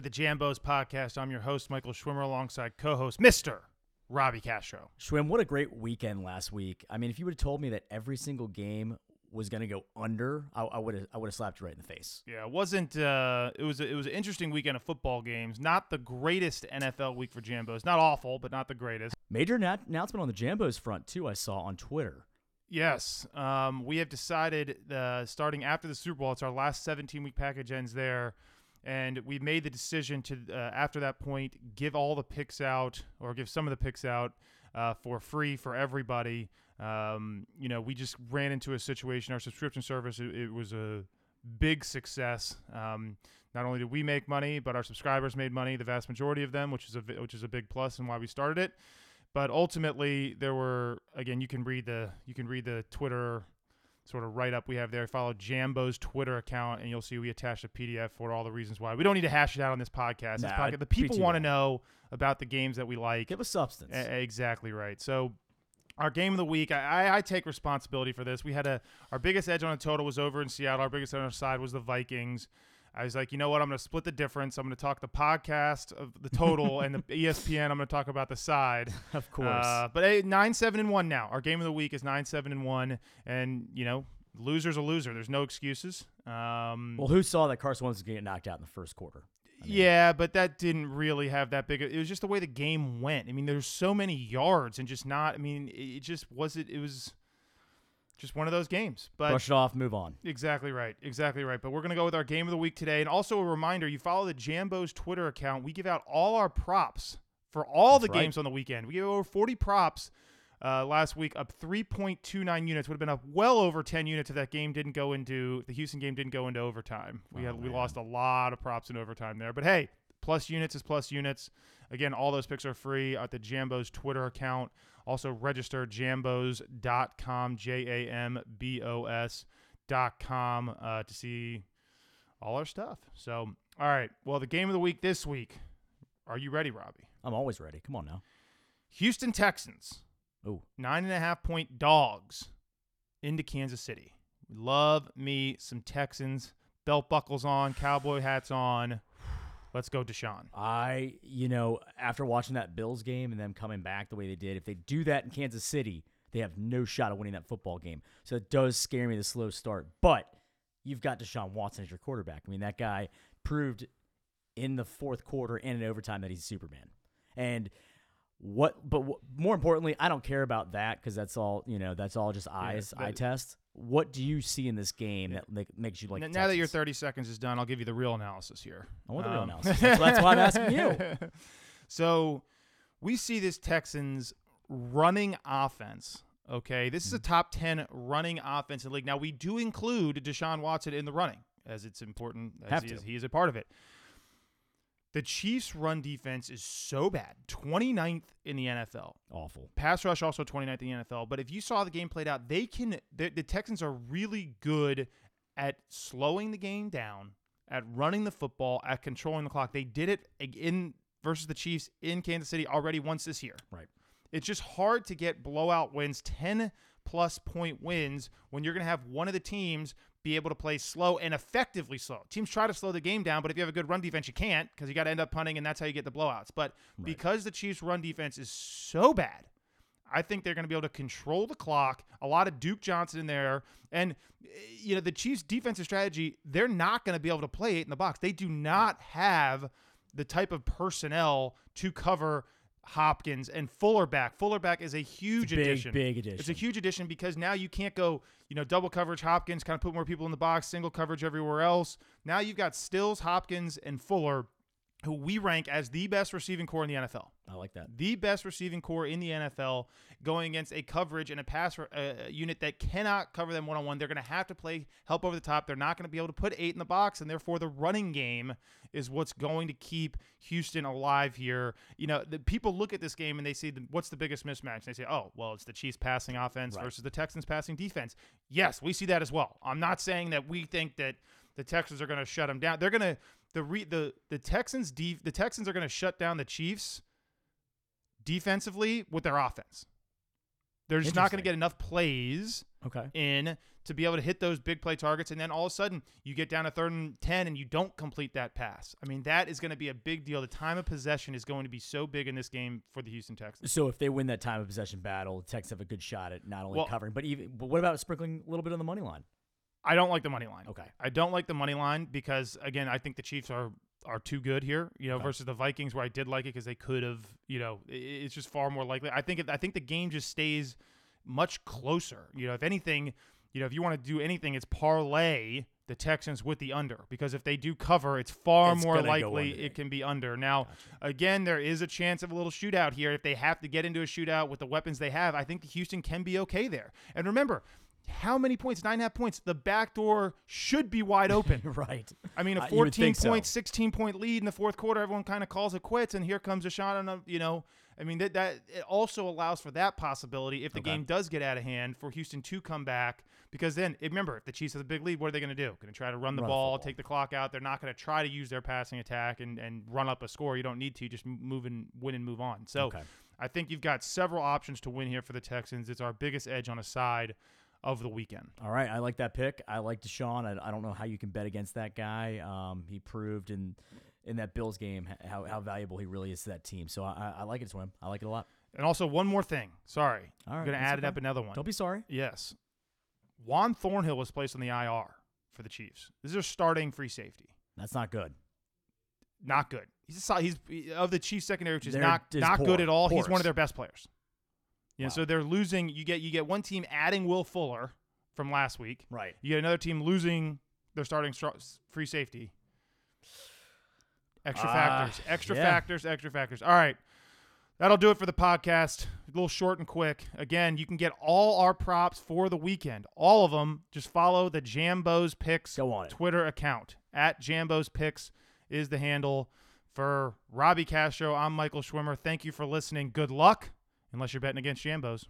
to the Jambos podcast. I'm your host, Michael Schwimmer, alongside co host, Mr. Robbie Castro. Schwim, what a great weekend last week. I mean, if you would have told me that every single game was going to go under, I would have I would have slapped you right in the face. Yeah, it wasn't. Uh, it was a, it was an interesting weekend of football games. Not the greatest NFL week for Jambos. Not awful, but not the greatest. Major na- announcement on the Jambos front too. I saw on Twitter. Yes, um, we have decided uh, starting after the Super Bowl. It's our last 17 week package ends there, and we made the decision to uh, after that point give all the picks out or give some of the picks out uh, for free for everybody. Um, you know, we just ran into a situation. Our subscription service it, it was a big success. Um, not only did we make money, but our subscribers made money. The vast majority of them, which is a which is a big plus and why we started it. But ultimately, there were again. You can read the you can read the Twitter sort of write up we have there. Follow Jambos Twitter account, and you'll see we attached a PDF for all the reasons why. We don't need to hash it out on this podcast. This podcast the people want to know about the games that we like. Give us substance. E- exactly right. So our game of the week, I, I, I take responsibility for this. We had a our biggest edge on a total was over in Seattle. Our biggest edge on our side was the Vikings. I was like, you know what? I'm going to split the difference. I'm going to talk the podcast of the total and the ESPN. I'm going to talk about the side. of course. Uh, but hey, nine seven and one now. Our game of the week is nine seven and one, and you know, loser's a loser. There's no excuses. Um, well, who saw that Carson Wentz was going to get knocked out in the first quarter? I mean, yeah, but that didn't really have that big. It was just the way the game went. I mean, there's so many yards and just not. I mean, it it just wasn't. It was just one of those games. But brush it off, move on. exactly right, exactly right. But we're gonna go with our game of the week today, and also a reminder: you follow the Jambos Twitter account. We give out all our props for all That's the right. games on the weekend. We gave over 40 props. Uh, last week, up 3.29 units would have been up well over 10 units if that game didn't go into the Houston game didn't go into overtime. We Oh, had we lost a lot of props in overtime there, but hey, plus units is plus units. Again, all those picks are free at the Jambos Twitter account. Also, register jambos.com, J A M B O S dot com uh, to see all our stuff. So, all right. Well, the game of the week this week. Are you ready, Robbie? I'm always ready. Come on now. Houston Texans, Oh, nine and a half point dogs into Kansas City. Love me some Texans. Belt buckles on, cowboy hats on. Let's go, Deshaun. I, you know, after watching that Bills game and them coming back the way they did, if they do that in Kansas City, they have no shot of winning that football game. So it does scare me the slow start. But you've got Deshaun Watson as your quarterback. I mean, that guy proved in the fourth quarter and in overtime that he's Superman. And what, but wh- more importantly, I don't care about that because that's all, you know, that's all just eyes, eye but- test. What do you see in this game that make, makes you like N- the now that your 30 seconds is done, I'll give you the real analysis here. I want the real Um, analysis. That's, that's why I'm asking you. So we see this Texans running offense. Okay, this is a top 10 running offense in the league. Now, we do include Deshaun Watson in the running, as it's important, as he is, he is a part of it. The Chiefs' run defense is so bad 29th in the NFL. Awful. Pass rush also 29th in the NFL. But if you saw the game played out, they can. The, the Texans are really good at slowing the game down, at running the football, at controlling the clock. They did it in versus the Chiefs in Kansas City already once this year. Right. It's just hard to get blowout wins, 10 plus point wins, when you're going to have one of the teams be able to play slow and effectively slow. Teams try to slow the game down, but if you have a good run defense, you can't because you got to end up punting, and that's how you get the blowouts. But Right. because the Chiefs' run defense is so bad, I think they're going to be able to control the clock. A lot of Duke Johnson in there. And, eh, you know, the Chiefs' defensive strategy, they're not going to be able to play eight in the box. They do not have the type of personnel to cover Hopkins and Fuller back. Fuller back is a huge Big, addition. big addition. It's a huge addition because now you can't go, you know, double coverage Hopkins, kind of put more people in the box, single coverage everywhere else. Now you've got Stills, Hopkins, and Fuller, who we rank as the best receiving corps in the NFL I like that. the best receiving corps in the NFL going against a coverage and a pass uh, unit that cannot cover them one on one. They're going to have to play help over the top. They're not going to be able to put eight in the box, and therefore the running game is what's going to keep Houston alive here. You know, the people look at this game and they see the, what's the biggest mismatch. They say, oh, well, it's the Chiefs passing offense Right. versus the Texans passing defense. Yes, we see that as well. I'm not saying that we think that the Texans are going to shut them down. They're going to the re, the the Texans def, the Texans are going to shut down the Chiefs defensively with their offense. They're just not going to get enough plays Okay. in to be able to hit those big play targets. And then all of a sudden, you get down to third and 10 and you don't complete that pass. I mean, that is going to be a big deal. The time of possession is going to be so big in this game for the Houston Texans. So if they win that time of possession battle, the Texans have a good shot at not only Well- covering, but even. But what about sprinkling a little bit on the money line? I don't like the money line. Okay. I don't like the money line because again, I think the Chiefs are are too good here. You know, Okay. versus the Vikings, where I did like it because they could have. You know, it's just far more likely. I think it, I think the game just stays much closer. You know, if anything, you know, if you want to do anything, it's parlay the Texans with the under because if they do cover, it's far It's more likely it can be under. Now, again, there is a chance of a little shootout here if they have to get into a shootout with the weapons they have. I think the Houston can be okay there. And remember. How many points? Nine and a half points. The back door should be wide open. right. I mean, a Uh, you 14 think so. point, 16 point lead in the fourth quarter, everyone kind of calls it quits, and here comes a shot on a, you know, I mean, that, that it also allows for that possibility if the Okay. game does get out of hand for Houston to come back. Because then, remember, if the Chiefs have a big lead, what are they going to do? Going to try to run the Run ball, take the clock out. They're not going to try to use their passing attack and, and run up a score. You don't need to. Just move and win and move on. So Okay. I think you've got several options to win here for the Texans. It's our biggest edge on a side of the weekend. All right, I like that pick. I like Deshaun. I, I don't know how you can bet against that guy. Um, he proved in in that Bills game how, how valuable he really is to that team. So I, I, like it, to Schwim. I like it a lot. And also, one more thing. Sorry. All I'm going to that's add it up another one. Don't be sorry. Yes. Juan Thornhill was placed on the IR for the Chiefs. This is their starting free safety. That's not good. Not good. He's a, he's of the Chiefs secondary, which is They're not not poor. good at all. He's one of their best players. Yeah, Wow. so they're losing. You get you get one team adding Will Fuller from last week. Right. You get another team losing their starting free safety. Extra Ah, factors, extra yeah. factors, extra factors. All right. That'll do it for the podcast. A little short and quick. Again, you can get all our props for the weekend. All of them. Just follow the Jambos Picks Go on. Twitter account. At Jambos Picks is the handle. For Robbie Castro, I'm Michael Schwimmer. Thank you for listening. Good luck, unless you're betting against Jambos.